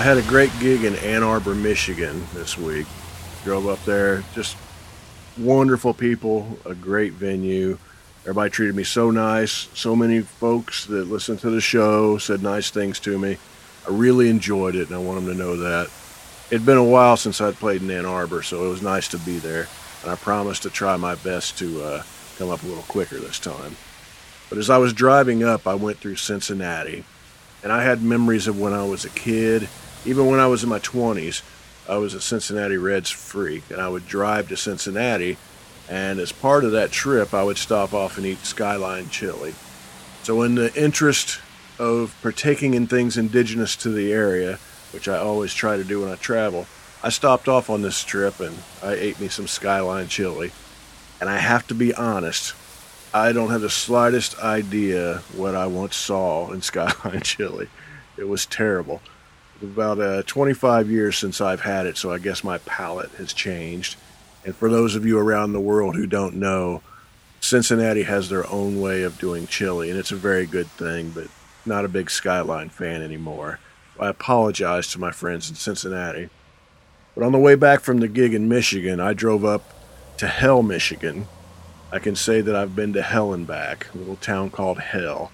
I had a great gig in Ann Arbor, Michigan this week. Drove up there, just wonderful people, a great venue. Everybody treated me so nice. So many folks that listened to the show said nice things to me. I really enjoyed it, and I want them to know that. It'd been a while since I'd played in Ann Arbor, so it was nice to be there, and I promised to try my best to uh, come up a little quicker this time. But as I was driving up, I went through Cincinnati, and I had memories of when I was a kid, even when I was in my 20s. I was a Cincinnati Reds freak, and I would drive to Cincinnati, and as part of that trip, I would stop off and eat Skyline chili. So, in the interest of partaking in things indigenous to the area, which I always try to do when I travel, I stopped off on this trip and I ate me some Skyline chili. And I have to be honest, I don't have the slightest idea what I once saw in Skyline chili. It was terrible. About uh, 25 years since I've had it, so I guess my palate has changed. And for those of you around the world who don't know, Cincinnati has their own way of doing chili, and it's a very good thing, but not a big Skyline fan anymore. I apologize to my friends in Cincinnati. But on the way back from the gig in Michigan, I drove up to Hell, Michigan. I can say that I've been to Hell and back, a little town called Hell.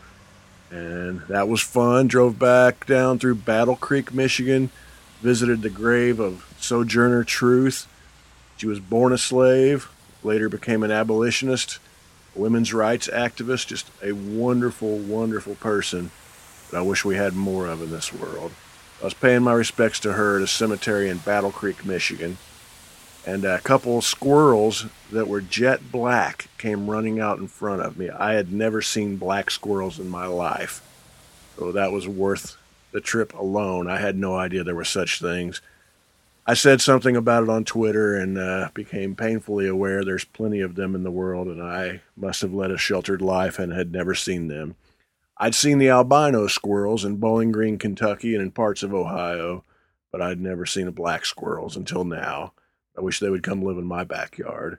And that was fun. Drove back down through Battle Creek, Michigan, visited the grave of Sojourner Truth. She was born a slave, later became an abolitionist, women's rights activist, just a wonderful, wonderful person that I wish we had more of in this world. I was paying my respects to her at a cemetery in Battle Creek, Michigan. And a couple of squirrels that were jet black came running out in front of me. I had never seen black squirrels in my life. So that was worth the trip alone. I had no idea there were such things. I said something about it on Twitter and uh, became painfully aware there's plenty of them in the world, and I must have led a sheltered life and had never seen them. I'd seen the albino squirrels in Bowling Green, Kentucky, and in parts of Ohio, but I'd never seen a black squirrels until now. I wish they would come live in my backyard.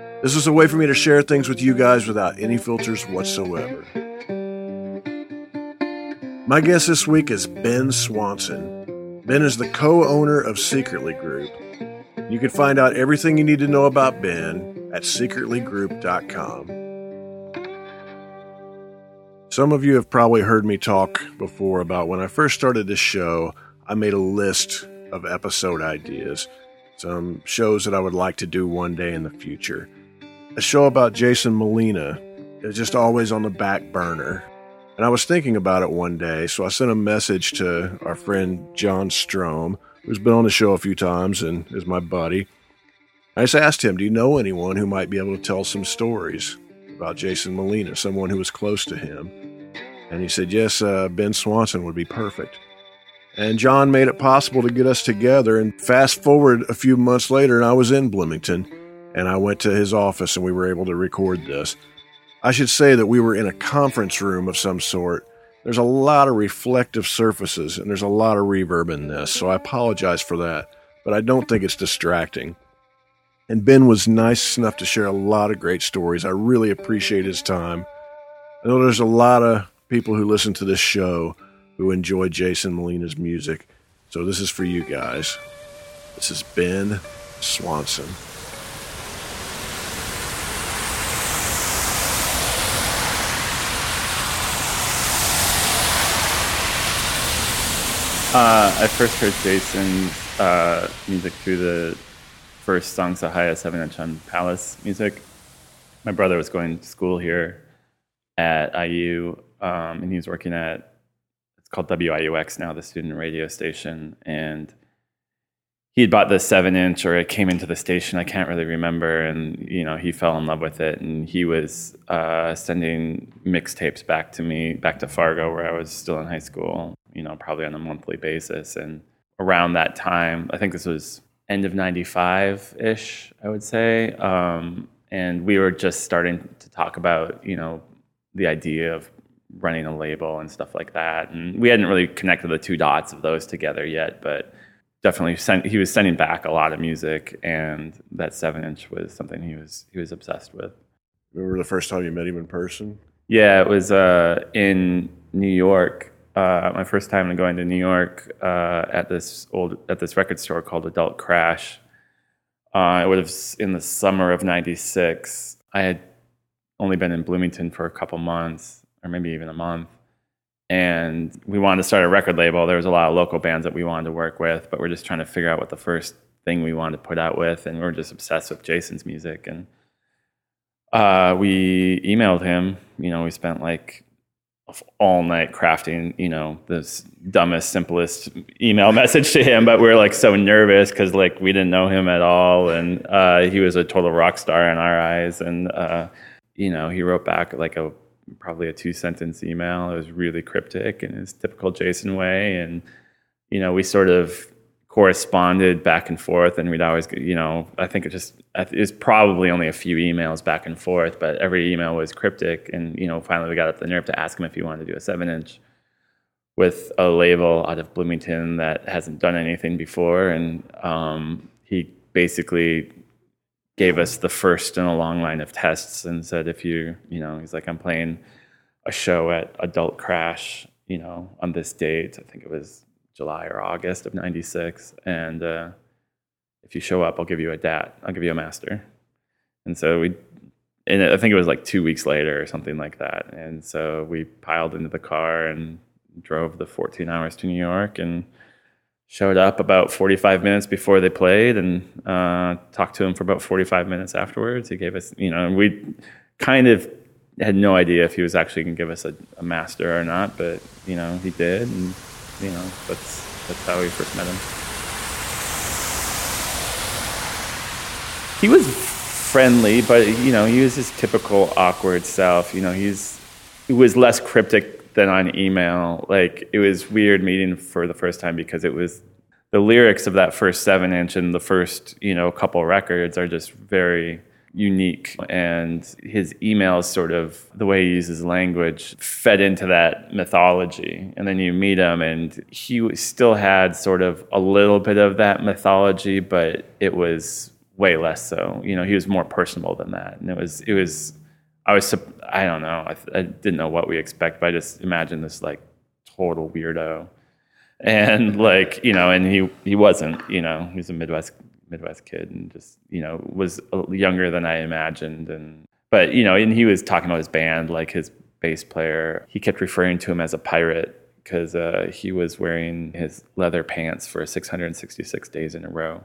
This is a way for me to share things with you guys without any filters whatsoever. My guest this week is Ben Swanson. Ben is the co owner of Secretly Group. You can find out everything you need to know about Ben at secretlygroup.com. Some of you have probably heard me talk before about when I first started this show, I made a list of episode ideas, some shows that I would like to do one day in the future a show about Jason Molina is just always on the back burner. And I was thinking about it one day, so I sent a message to our friend John Strom, who's been on the show a few times and is my buddy. I just asked him, Do you know anyone who might be able to tell some stories about Jason Molina, someone who was close to him? And he said, Yes, uh, Ben Swanson would be perfect. And John made it possible to get us together. And fast forward a few months later, and I was in Bloomington and I went to his office and we were able to record this. I should say that we were in a conference room of some sort. There's a lot of reflective surfaces and there's a lot of reverb in this, so I apologize for that, but I don't think it's distracting. And Ben was nice enough to share a lot of great stories. I really appreciate his time. I know there's a lot of people who listen to this show who enjoy Jason Molina's music, so this is for you guys. This is Ben Swanson. Uh, I first heard Jason's uh, music through the first of Highest Seven Inch on Palace music. my brother was going to school here at IU, um, and he was working at it's called WIUX now, the student radio station, and he had bought the seven inch or it came into the station. I can't really remember. And you know he fell in love with it. And he was uh, sending mixtapes back to me back to fargo where i was still in high school you know probably on a monthly basis. And around that time i think this was end of 95-ish i would say um, and we were just starting to talk about you know the idea of running a label and stuff like that. And we hadn't really connected the two dots of those together yet but definitely sent, he was sending back a lot of music, and that seven inch was something he was he was obsessed with. Remember the first time you met him in person? Yeah, it was uh, in New York. Uh, my first time going to New York uh, at this old at this record store called Adult Crash. Uh, it was in the summer of '96. I had only been in Bloomington for a couple months, or maybe even a month and we wanted to start a record label. There was a lot of local bands that we wanted to work with, but we're just trying to figure out what the first thing we wanted to put out with, and we are just obsessed with Jason's music. And uh, we emailed him. You know, we spent like all night crafting, you know, this dumbest, simplest email message to him. But we were like so nervous because like we didn't know him at all, and uh, he was a total rock star in our eyes. And uh, you know, he wrote back like a probably a two sentence email. It was really cryptic in his typical Jason way. And, you know, we sort of corresponded back and forth and we'd always, you know, I think it just, was probably only a few emails back and forth, but every email was cryptic. And, you know, finally we got up the nerve to ask him if he wanted to do a seven inch with a label out of Bloomington that hasn't done anything before. And um, he basically gave us the first in a long line of tests and said, if you, you know, he's like, I'm playing a show at Adult Crash, you know, on this date. I think it was July or August of '96, and uh, if you show up, I'll give you a DAT. I'll give you a master. And so we, and I think it was like two weeks later or something like that. And so we piled into the car and drove the 14 hours to New York and showed up about 45 minutes before they played and uh, talked to him for about 45 minutes afterwards. He gave us, you know, we kind of had no idea if he was actually going to give us a, a, master or not, but you know, he did, and you know, that's that's how we first met him. He was friendly, but you know, he was his typical awkward self. You know, he's he was less cryptic than on email. Like it was weird meeting for the first time because it was the lyrics of that first seven inch and the first you know couple records are just very unique. And his emails sort of the way he uses language fed into that mythology. And then you meet him and he still had sort of a little bit of that mythology but it was way less so. You know he was more personable than that. And it was it was I was, I don't know, I, I didn't know what we expect, but I just imagined this like total weirdo, and like you know, and he he wasn't, you know, he was a Midwest Midwest kid, and just you know was younger than I imagined, and but you know, and he was talking about his band, like his bass player, he kept referring to him as a pirate because uh, he was wearing his leather pants for 666 days in a row.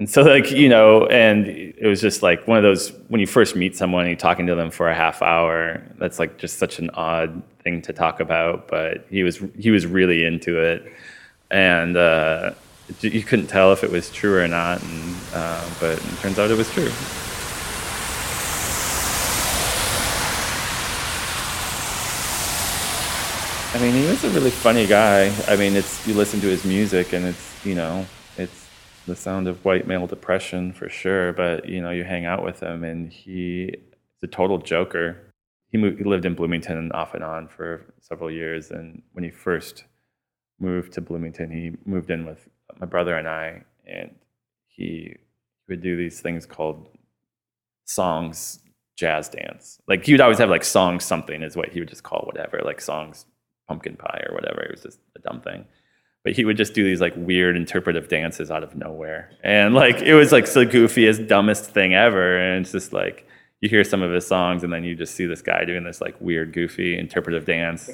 And so, like, you know, and it was just like one of those when you first meet someone, you're talking to them for a half hour. That's like just such an odd thing to talk about. But he was he was really into it, and uh, you couldn't tell if it was true or not. And uh, but it turns out it was true. I mean, he was a really funny guy. I mean, it's you listen to his music, and it's you know, the sound of white male depression for sure. But you know, you hang out with him, and he's a total joker. He moved, he lived in Bloomington off and on for several years, and when he first moved to Bloomington, he moved in with my brother and I, and he would do these things called songs jazz dance. Like he would always have like songs something is what he would just call whatever, like songs pumpkin pie or whatever. It was just a dumb thing but he would just do these like weird interpretive dances out of nowhere and like it was like the goofiest dumbest thing ever and it's just like you hear some of his songs and then you just see this guy doing this like weird goofy interpretive dance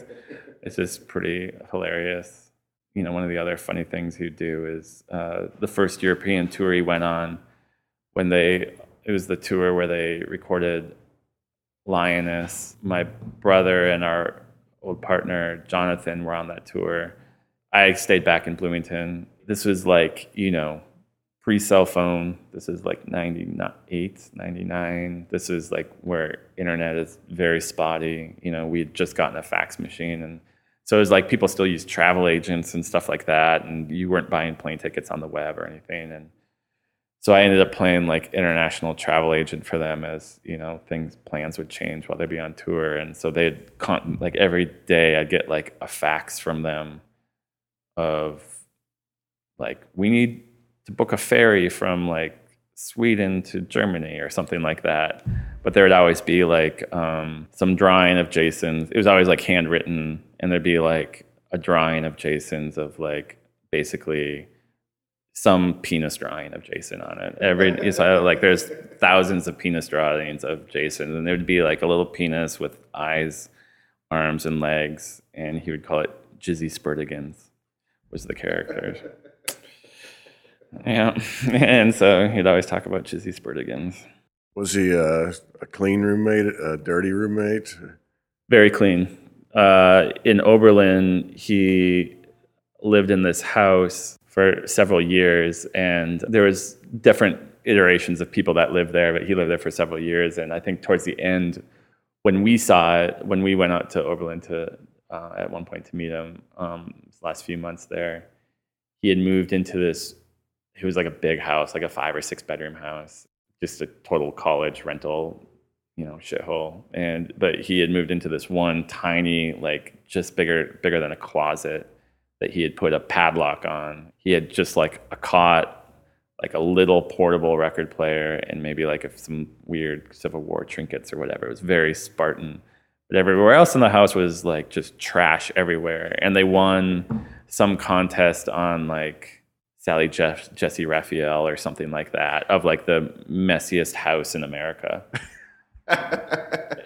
it's just pretty hilarious you know one of the other funny things he'd do is uh, the first european tour he went on when they it was the tour where they recorded Lioness. My brother and our old partner Jonathan were on that tour. I stayed back in Bloomington. This was like, you know, pre cell phone. This is like 98, 99. This is like where internet is very spotty. You know, we had just gotten a fax machine. And so it was like people still use travel agents and stuff like that. And you weren't buying plane tickets on the web or anything. And so I ended up playing like international travel agent for them as you know things plans would change while they'd be on tour, and so they'd like every day I'd get like a fax from them of like we need to book a ferry from like Sweden to Germany or something like that. But there would always be like um, some drawing of Jason's. It was always like handwritten, and there'd be like a drawing of Jason's of like basically some penis drawing of Jason on it. Every so like there's thousands of penis drawings of Jason, and there would be like a little penis with eyes, arms, and legs, and he would call it Jizzy Spurtigans, was the character. yeah, and so he'd always talk about Jizzy Spurtigans. Was he uh, a clean roommate, a dirty roommate? Very clean. Uh, in Oberlin, he lived in this house for several years, and there was different iterations of people that lived there, but he lived there for several years. And I think towards the end, when we saw it, when we went out to Oberlin to uh, at one point to meet him, um, last few months there, he had moved into this. It was like a big house, like a five or six bedroom house, just a total college rental, you know, shithole. And but he had moved into this one tiny, like just bigger, bigger than a closet that he had put a padlock on. He had just like a cot, like a little portable record player, and maybe like some weird Civil War trinkets or whatever. It was very Spartan. But everywhere else in the house was like just trash everywhere. And they won some contest on like Sally Jeff, Jessy Raphael or something like that of like the messiest house in America.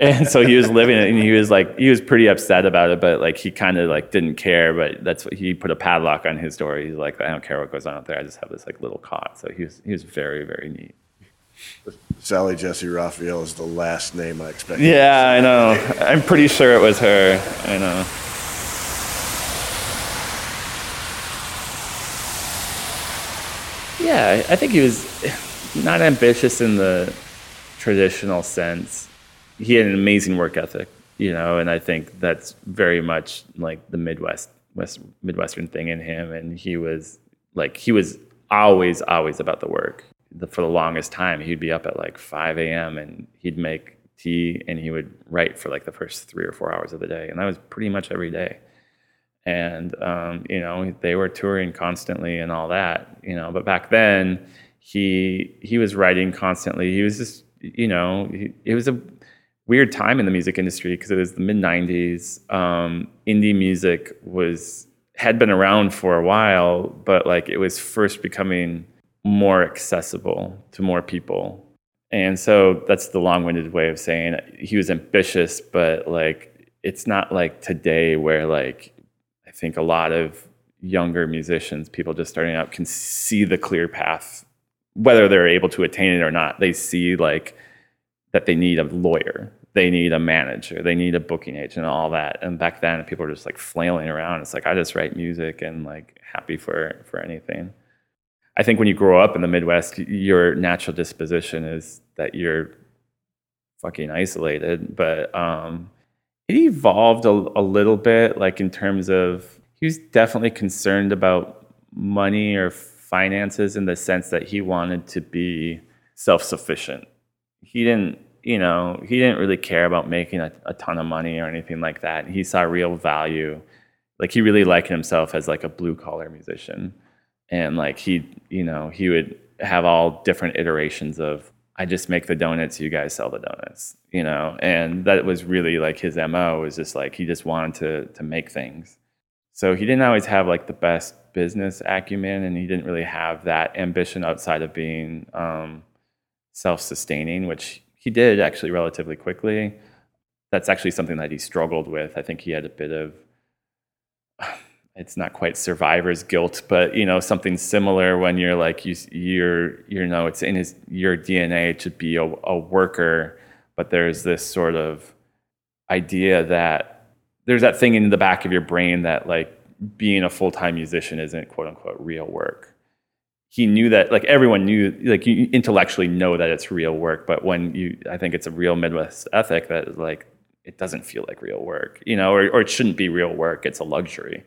and so he was living it and he was like he was pretty upset about it but like he kind of like didn't care but that's what he put a padlock on his door he's like i don't care what goes on out there i just have this like little cot so he was he was very very neat Sally Jessy Raphael is the last name I expected. Yeah, I know. I'm pretty sure it was her. I know. Yeah, I think he was not ambitious in the traditional sense. He had an amazing work ethic, you know, and I think that's very much like the Midwest West, Midwestern thing in him. And he was like he was always always about the work. The, for the longest time, he'd be up at like 5 a.m. and he'd make tea and he would write for like the first three or four hours of the day, and that was pretty much every day. And um, you know, they were touring constantly and all that, you know. But back then, he he was writing constantly. He was just you know, it was a weird time in the music industry because it was the mid '90s. Um, indie music was had been around for a while, but like it was first becoming more accessible to more people. And so that's the long-winded way of saying he was ambitious, but like it's not like today where like I think a lot of younger musicians, people just starting out, can see the clear path whether they're able to attain it or not, they see like that they need a lawyer, they need a manager, they need a booking agent, and all that. And back then, people were just like flailing around. It's like I just write music and like happy for for anything. I think when you grow up in the Midwest, your natural disposition is that you're fucking isolated. But um, it evolved a, a little bit, like in terms of he was definitely concerned about money or finances in the sense that he wanted to be self-sufficient. He didn't, you know, he didn't really care about making a, a ton of money or anything like that. He saw real value. Like he really liked himself as like a blue collar musician. And like he, you know, he would have all different iterations of I just make the donuts, you guys sell the donuts, you know, and that was really like his mo. Was just like he just wanted to to make things. So he didn't always have like the best business acumen, and he didn't really have that ambition outside of being um, self-sustaining, which he did actually relatively quickly. That's actually something that he struggled with. I think he had a bit of it's not quite survivor's guilt, but you know something similar when you're like you you're you know it's in his your DNA to be a, a worker, but there's this sort of idea that there's that thing in the back of your brain that like being a full-time musician isn't quote unquote real work. He knew that like everyone knew like you intellectually know that it's real work but when you i think it's a real midwest ethic that like it doesn't feel like real work you know or, or it shouldn't be real work it's a luxury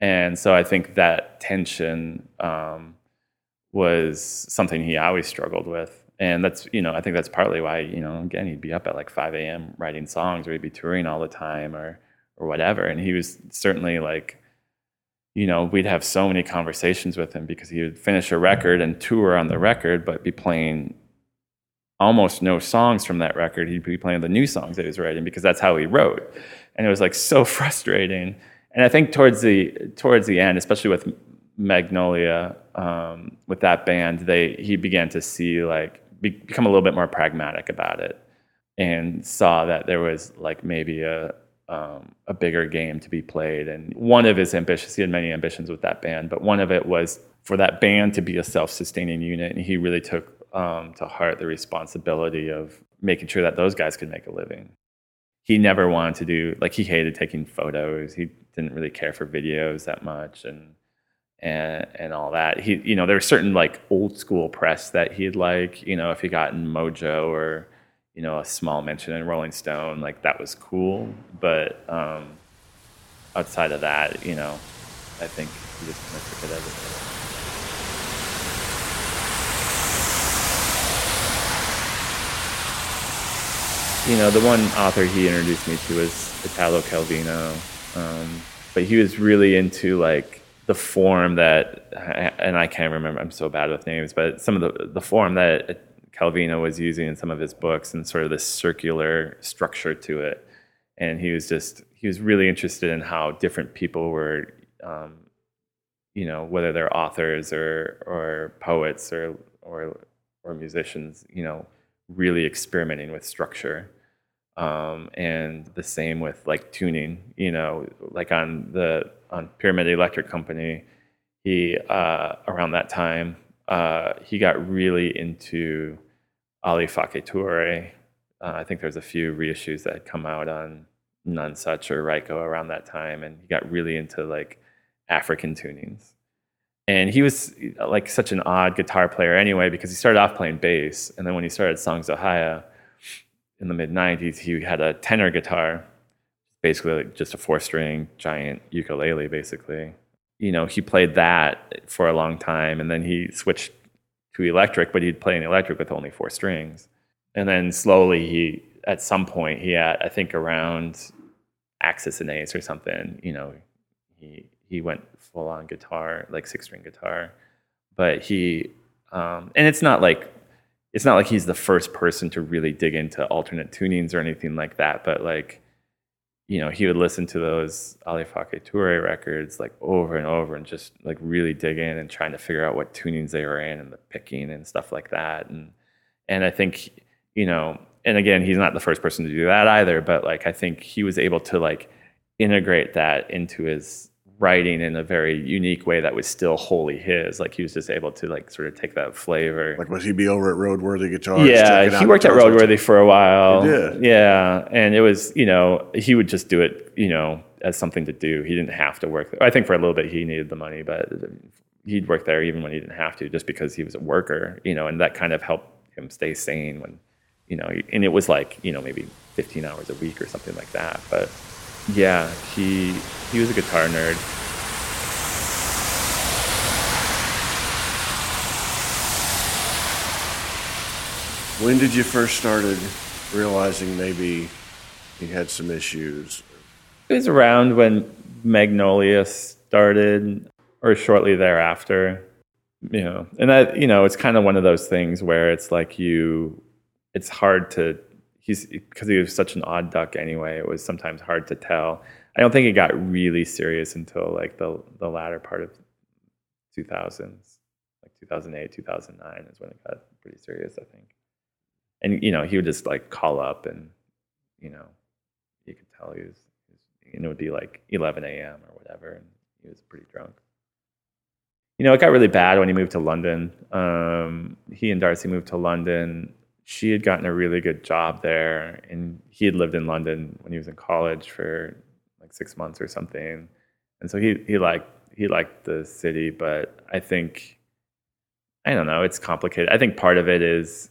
and so i think that tension um, was something he always struggled with and that's you know i think that's partly why you know again he'd be up at like 5 a.m writing songs or he'd be touring all the time or or whatever and he was certainly like you know, we'd have so many conversations with him because he would finish a record and tour on the record, but be playing almost no songs from that record. He'd be playing the new songs that he was writing because that's how he wrote. And it was like so frustrating. And I think towards the towards the end, especially with Magnolia, um, with that band, they he began to see like be, become a little bit more pragmatic about it, and saw that there was like maybe a um, a bigger game to be played. And one of his ambitions, he had many ambitions with that band, but one of it was for that band to be a self-sustaining unit. And he really took um, to heart the responsibility of making sure that those guys could make a living. He never wanted to do like he hated taking photos. He didn't really care for videos that much, and and and all that. He you know there was certain like old school press that he'd like. You know if he got in Mojo or you know, a small mention in Rolling Stone, like that was cool. But um, outside of that, you know, I think he just kind of took it as it You know, the one author he introduced me to was Italo Calvino, um, but he was really into like the form that, and I can't remember. I'm so bad with names, but some of the the form that Calvino was using in some of his books and sort of this circular structure to it. And he was just, he was really interested in how different people were, um, you know, whether they're authors or, or poets or, or, or musicians, you know, really experimenting with structure. Um, and the same with like tuning, you know, like on the, on Pyramid Electric Company, he, uh, around that time, uh, he got really into Ali Farka Toure. Uh, I think there's a few reissues that had come out on Nonesuch or Ryko around that time, and he got really into like African tunings. And he was like such an odd guitar player anyway, because he started off playing bass, and then when he started Songs Ohia in the mid '90s, he had a tenor guitar, basically like just a four-string giant ukulele, basically. You know, he played that for a long time, and then he switched to electric, but he'd play an electric with only four strings. And then slowly he, at some point, he had, I think around Axxess & Ace or something, you know, he, he went full on guitar, like six string guitar. But he, um, and it's not like, it's not like he's the first person to really dig into alternate tunings or anything like that, but like, you know, he would listen to those Ali Farka Toure records like over and over and just like really dig in and trying to figure out what tunings they were in and the picking and stuff like that. And and I think, you know, and again, he's not the first person to do that either, but like I think he was able to like integrate that into his writing in a very unique way that was still wholly his. Like he was just able to like sort of take that flavor. Like was he be over at Roadworthy Guitars? Yeah, he worked at Roadworthy for a while. Yeah, and it was you know he would just do it you know as something to do. He didn't have to work. There. I think for a little bit he needed the money, but he'd work there even when he didn't have to, just because he was a worker. You know, and that kind of helped him stay sane when you know. And it was like you know maybe 15 hours a week or something like that, but yeah, he he was a guitar nerd. When did you first started realizing maybe he had some issues? It was around when Magnolia started, or shortly thereafter. You know, and that you know, it's kind of one of those things where it's like you, it's hard to he's because he was such an odd duck anyway. It was sometimes hard to tell. I don't think it got really serious until like the the latter part of 2000s, like 2008, 2009 is when it got pretty serious. I think. And you know, he would just like call up, and you know, you could tell he was, and it would be like 11 a.m. or whatever, and he was pretty drunk. You know, it got really bad when he moved to London. Um, he and Darcy moved to London she had gotten a really good job there, and he had lived in London when he was in college for like six months or something, and so he he liked he liked the city, but I think I don't know, it's complicated. I think part of it is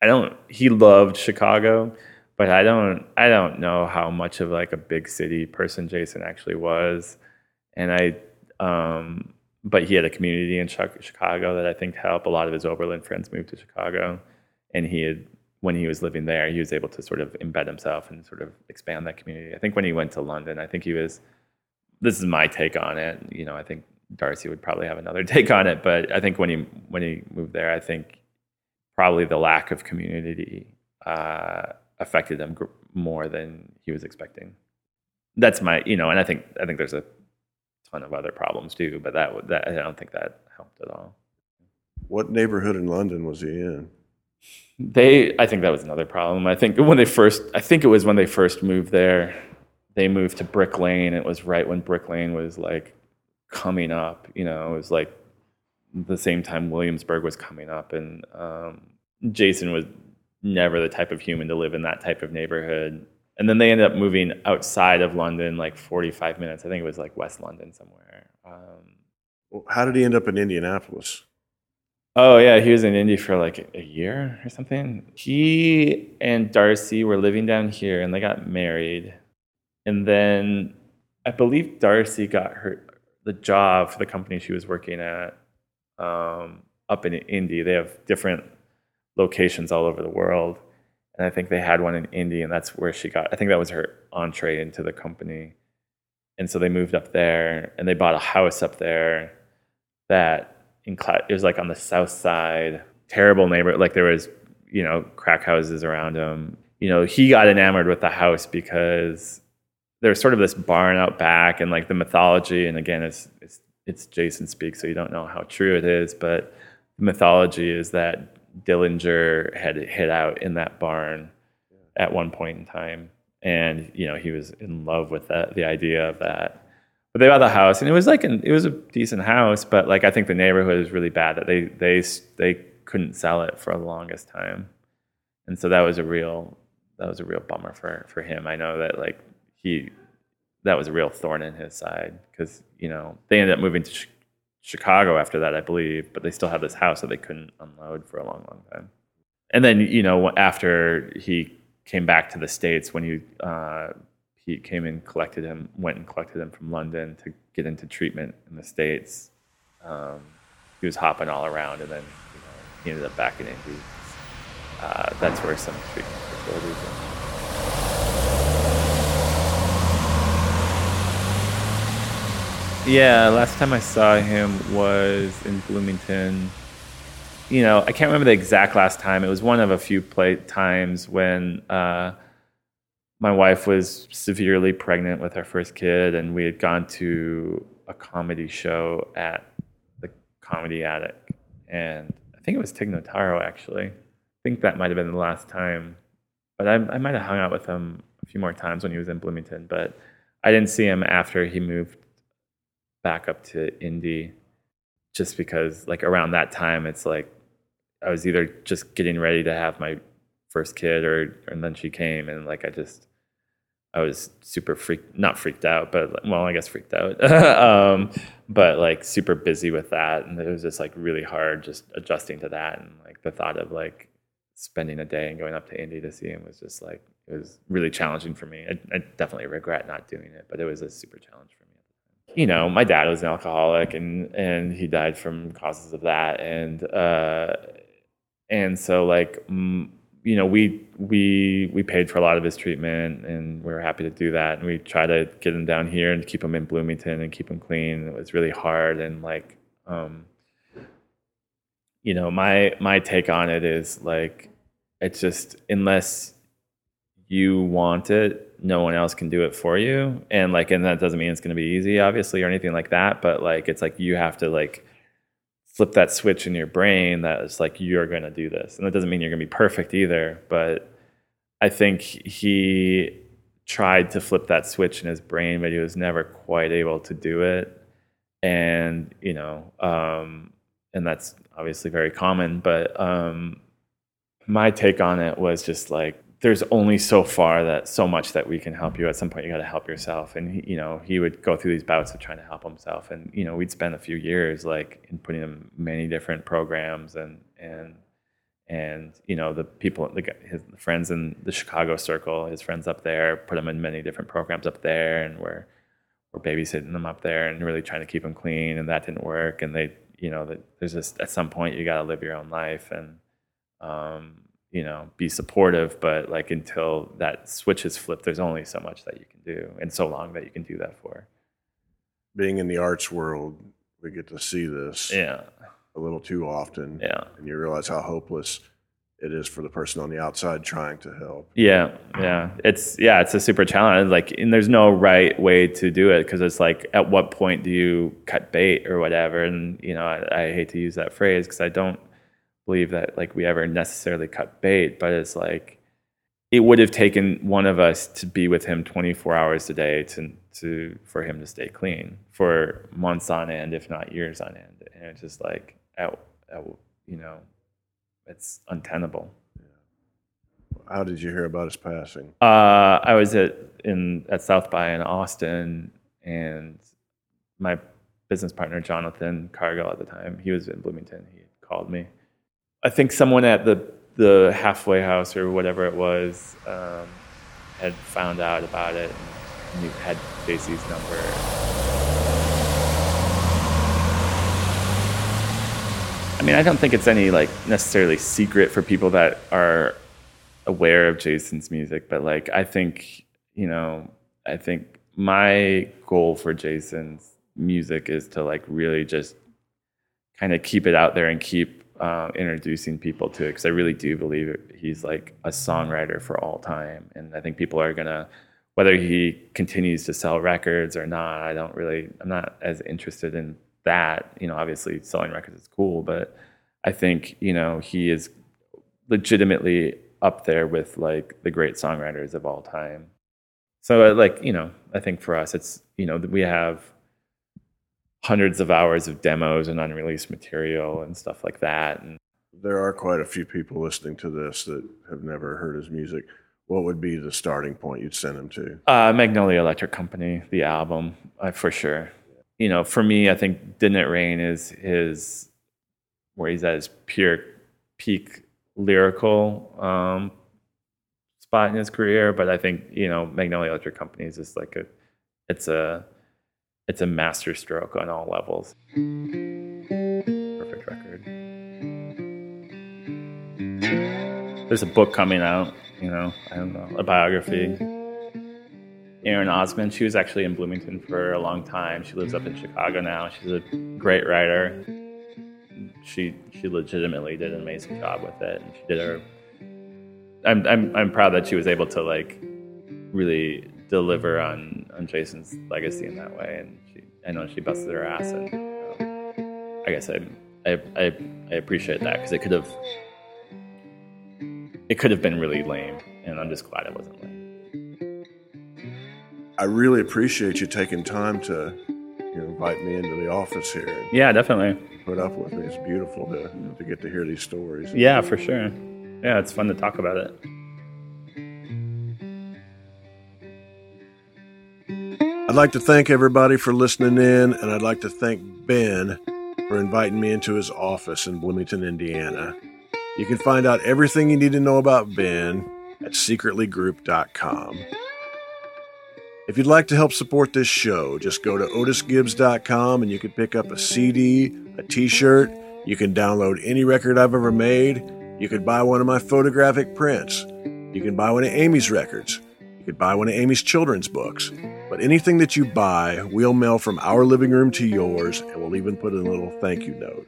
I don't he loved Chicago, but I don't I don't know how much of like a big city person Jason actually was, and I um but he had a community in Chicago that I think helped. A lot of his Oberlin friends moved to Chicago, and he had when he was living there, he was able to sort of embed himself and sort of expand that community. I think when he went to London, I think he was. This is my take on it. You know, I think Darcy would probably have another take on it, but I think when he when he moved there, I think probably the lack of community uh, affected him more than he was expecting. That's my, you know, and I think I think there's a ton of other problems too, but that that I don't think that helped at all. What neighborhood in London was he in? They, I think that was another problem. I think when they first, I think it was when they first moved there, they moved to Brick Lane. It was right when Brick Lane was like coming up. You know, it was like the same time Williamsburg was coming up, and um, Jason was never the type of human to live in that type of neighborhood and then they ended up moving outside of London, like 45 minutes. I think it was like West London somewhere. Um, how did he end up in Indianapolis? Oh yeah, he was in Indy for like a year or something. He and Darcy were living down here, and they got married. And then I believe Darcy got her the job for the company she was working at um, up in Indy. They have different locations all over the world and I think they had one in Indy, and that's where she got. I think that was her entree into the company, and so they moved up there, and they bought a house up there that in it was like on the south side, terrible neighbor. Like there was, you know, crack houses around him. You know, he got enamored with the house because there's sort of this barn out back, and like the mythology. And again, it's it's it's Jason speaks, so you don't know how true it is, but the mythology is that Dillinger had hid out in that barn at one point in time, and you know he was in love with that, the idea of that. But they bought the house, and it was like an, it was a decent house, but like I think the neighborhood was really bad that they they they couldn't sell it for the longest time, and so that was a real that was a real bummer for for him. I know that like he that was a real thorn in his side because you know they ended up moving to Chicago after that, I believe, but they still had this house that they couldn't unload for a long, long time. And then, you know, after he came back to the States, when he, uh, he came and collected him, went and collected him from London to get into treatment in the States, um, he was hopping all around and then, you know, he ended up back in Indy. Uh, that's where some treatment facilities are. Yeah, last time I saw him was in Bloomington. You know, I can't remember the exact last time. It was one of a few play times when uh, my wife was severely pregnant with our first kid, and we had gone to a comedy show at the Comedy Attic, and I think it was Tig Notaro actually. I think that might have been the last time, but I, I might have hung out with him a few more times when he was in Bloomington, but I didn't see him after he moved back up to Indy just because like around that time it's like I was either just getting ready to have my first kid or and then she came and like I just I was super freaked not freaked out but well I guess freaked out. Um, but like super busy with that and it was just like really hard just adjusting to that and like the thought of like spending a day and going up to Indy to see him was just like it was really challenging for me. I, I definitely regret not doing it but it was a super challenge for me you know, my dad was an alcoholic and and he died from causes of that and uh and so like mm, you know, we we we paid for a lot of his treatment and we were happy to do that and we tried to get him down here and keep him in Bloomington and keep him clean. It was really hard and like um you know, my my take on it is like it's just unless you want it, no one else can do it for you. And like, and that doesn't mean it's going to be easy, obviously, or anything like that. But like, it's like you have to like flip that switch in your brain that is like you're going to do this, and that doesn't mean you're going to be perfect either. But I think he tried to flip that switch in his brain, but he was never quite able to do it. And you know, um, and that's obviously very common, but um, my take on it was just like there's only so far that so much that we can help you. At some point, you got to help yourself. And he, you know, he would go through these bouts of trying to help himself. And you know, we'd spend a few years like in putting him many different programs and and and you know the people, the, his friends in the Chicago circle, his friends up there, put him in many different programs up there, and we're we're babysitting them up there and really trying to keep him clean. And that didn't work. And they, you know, there's just at some point you got to live your own life and. Um, you know be supportive but like until that switch is flipped there's only so much that you can do and so long that you can do that for. Being in the arts world we get to see this yeah. a little too often. Yeah. And you realize how hopeless it is for the person on the outside trying to help. Yeah yeah. It's yeah it's a super challenge. Like and there's no right way to do it because it's like at what point do you cut bait or whatever? And you know i, I hate to use that phrase because i don't believe that like we ever necessarily cut bait, but it's like it would have taken one of us to be with him 24 hours a day to to for him to stay clean for months on end, if not years on end. And it's just like, at, at, you know, it's untenable. How did you hear about his passing? Uh, I was at in at South by in Austin, and my business partner Jonathan Cargill at the time, he was in Bloomington. He called me I think someone at the the halfway house or whatever it was um, had found out about it and had JC's number. I mean, I don't think it's any like necessarily secret for people that are aware of Jason's music, but like I think you know, I think my goal for Jason's music is to like really just kind of keep it out there and keep uh, introducing people to it because I really do believe he's like a songwriter for all time, and I think people are gonna whether he continues to sell records or not. I don't really, I'm not as interested in that. You know, obviously selling records is cool, but I think you know he is legitimately up there with like the great songwriters of all time. So like you know, I think for us, it's you know we have hundreds of hours of demos and unreleased material and stuff like that. And there are quite a few people listening to this that have never heard his music. What would be the starting point you'd send them to? Uh, Magnolia Electric Company, the album, uh, for sure. You know, for me, I think Didn't It Rain is his, where he's at his pure peak lyrical um, spot in his career. But I think, you know, Magnolia Electric Company is just like a, it's a, it's a master stroke on all levels. Perfect record. There's a book coming out, you know, I don't know, a biography. Erin Osmon, she was actually in Bloomington for a long time. She lives up in Chicago now. She's a great writer. She she legitimately did an amazing job with it, and she did her. I'm I'm I'm proud that she was able to like really deliver on on Jason's legacy in that way. And she, I know she busted her ass, and um, I guess I I I, I appreciate that because it could have it could have been really lame, and I'm just glad it wasn't lame. I really appreciate you taking time to you know, invite me into the office here. Yeah, definitely. Put up with me. It's beautiful to to get to hear these stories. Yeah, for sure. Yeah, it's fun to talk about it. I'd like to thank everybody for listening in, and I'd like to thank Ben for inviting me into his office in Bloomington, Indiana. You can find out everything you need to know about Ben at secretlygroup.com. If you'd like to help support this show, just go to otisgibbs.com and you can pick up a CD, a t shirt. You can download any record I've ever made. You can buy one of my photographic prints. You can buy one of Amy's records. You could buy one of Amy's children's books. Anything that you buy, we'll mail from our living room to yours, and we'll even put in a little thank you note.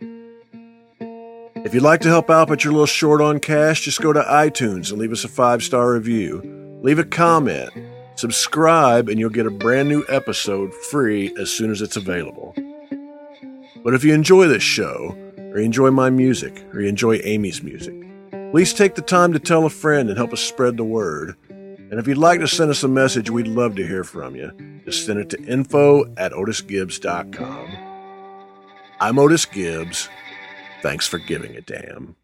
If you'd like to help out but you're a little short on cash, just go to iTunes and leave us a five star review. Leave a comment, subscribe, and you'll get a brand new episode free as soon as it's available. But if you enjoy this show, or you enjoy my music, or you enjoy Amy's music, please take the time to tell a friend and help us spread the word. And if you'd like to send us a message, we'd love to hear from you. Just send it to info at otisgibbs.com. I'm Otis Gibbs. Thanks for giving a damn.